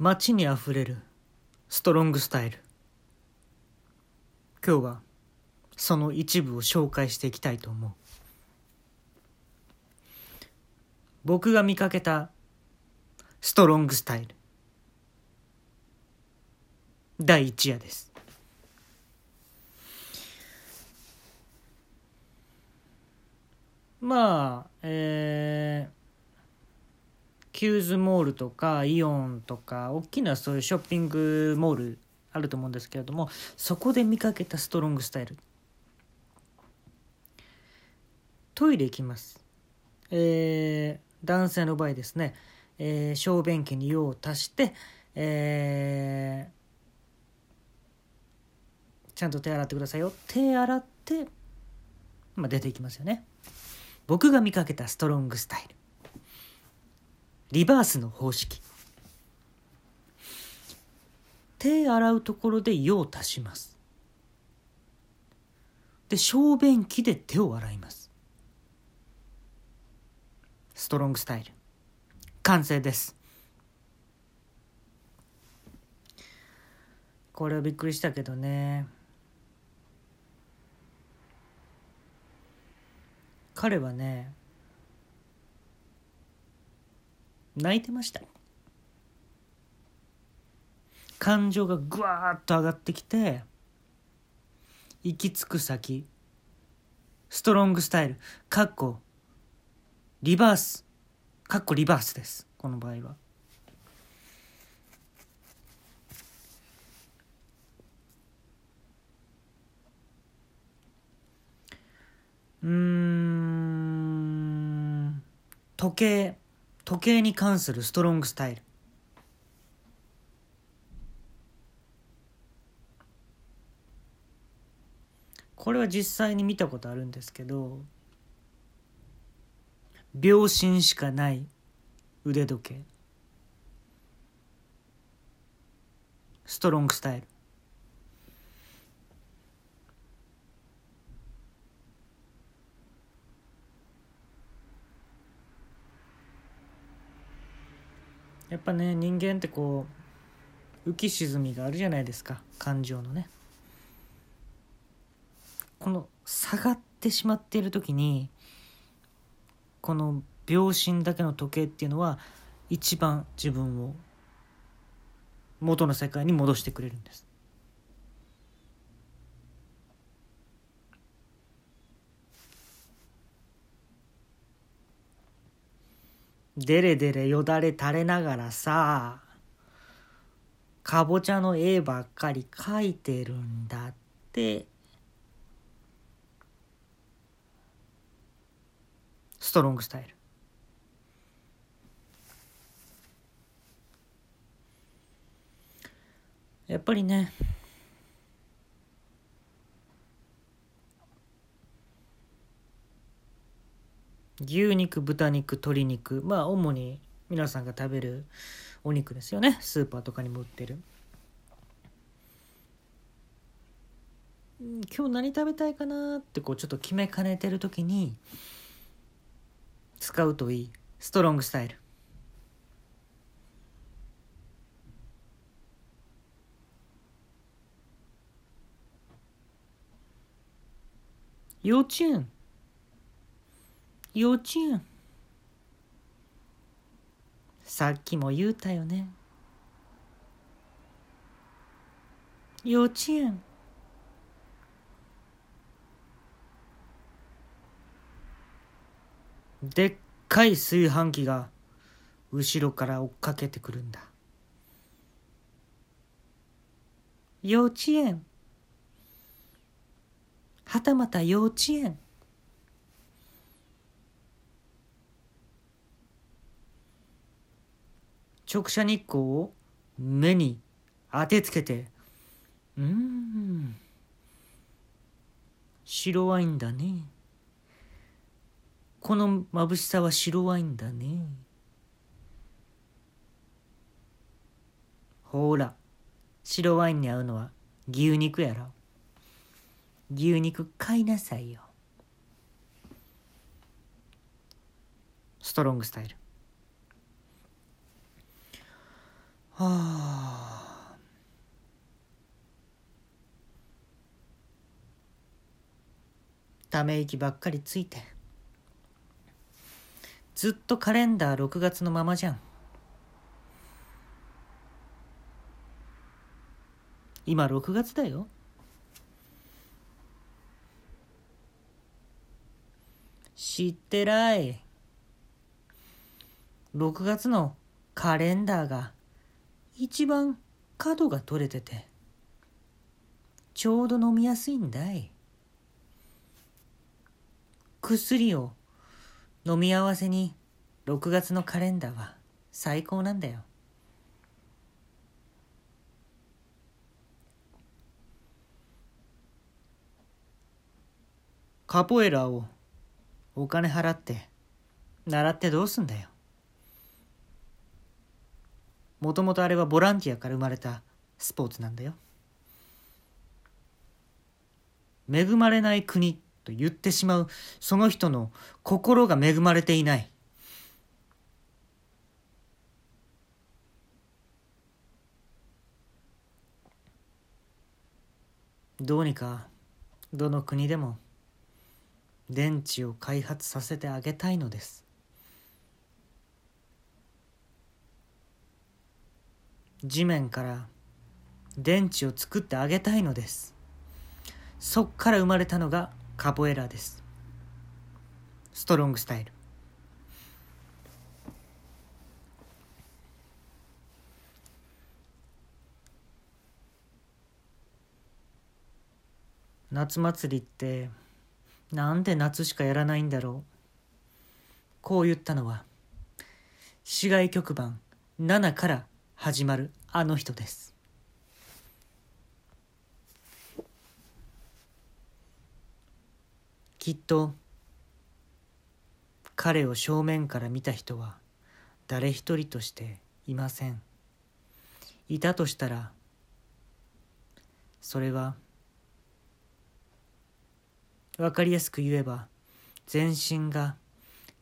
街にあふれるストロングスタイル。今日はその一部を紹介していきたいと思う。僕が見かけたストロングスタイル。第一夜です。まあえーキューズモールとかイオンとか大きなそういうショッピングモールあると思うんですけれどもそこで見かけたストロングスタイル。トイレ行きます。えー、男性の場合ですね、えー、小便器に用を足してえー、ちゃんと手洗ってくださいよ。手洗って、まあ、出ていきますよね。僕が見かけたストロングスタイル。リバースの方式。手洗うところで用を足します。で小便器で手を洗います。ストロングスタイル。完成です。これはびっくりしたけどね。彼はね泣いてました。感情がぐわーっと上がってきて行き着く先ストロングスタイルかっこリバースかっこリバースですこの場合は。うん時計。時計に関するストロングスタイル。これは実際に見たことあるんですけど秒針しかない腕時計。ストロングスタイル。やっぱね人間ってこう浮き沈みがあるじゃないですか。感情のね。この下がってしまっている時にこの秒針だけの時計っていうのは一番自分を元の世界に戻してくれるんです。デレデレよだれ垂れながらさかぼちゃの絵ばっかり描いてるんだって。ストロングスタイル。やっぱりね牛肉豚肉鶏肉。まあ主に皆さんが食べるお肉ですよね。スーパーとかにも売ってる。今日何食べたいかなってこうちょっと決めかねてる時に使うといい。ストロングスタイル。幼稚園。幼稚園。さっきも言うたよね。幼稚園。でっかい炊飯器が後ろから追っかけてくるんだ。幼稚園。はたまた幼稚園。直射日光を目に当てつけてうん白ワインだね。この眩しさは白ワインだね。ほら白ワインに合うのは牛肉やろ。牛肉買いなさいよ。ストロングスタイル。はあ。ため息ばっかりついて。ずっとカレンダー6月のままじゃん。今6月だよ。知ってらい。6月のカレンダーが一番角が取れててちょうど飲みやすいんだい。薬を飲み合わせに6月のカレンダーは最高なんだよ。カポエラをお金払って習ってどうすんだよ。もともとあれはボランティアから生まれたスポーツなんだよ。恵まれない国と言ってしまうその人の心が恵まれていない。どうにかどの国でも電池を開発させてあげたいのです。地面から電池を作ってあげたいのです。そっから生まれたのがカポエラです。ストロングスタイル。夏祭りってなんで夏しかやらないんだろう。こう言ったのは市外局番7から始まる。あの人です。きっと彼を正面から見た人は誰一人としていません。いたとしたらそれは分かりやすく言えば全身が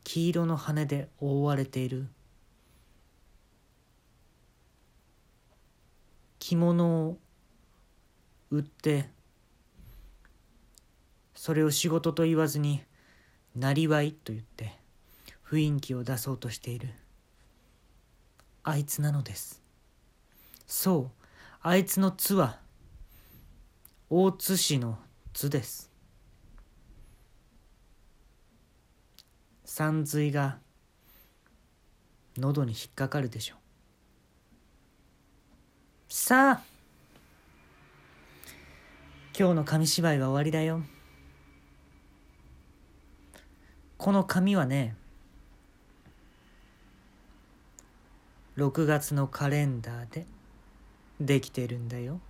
黄色の羽で覆われている。着物を売ってそれを仕事と言わずになりわいと言って雰囲気を出そうとしている。あいつなのです。そうあいつの「つ」は大津市の「つ」です。山髄が喉に引っかかるでしょう。さあ今日の紙芝居は終わりだよこの紙はね6月のカレンダーでできてるんだよ。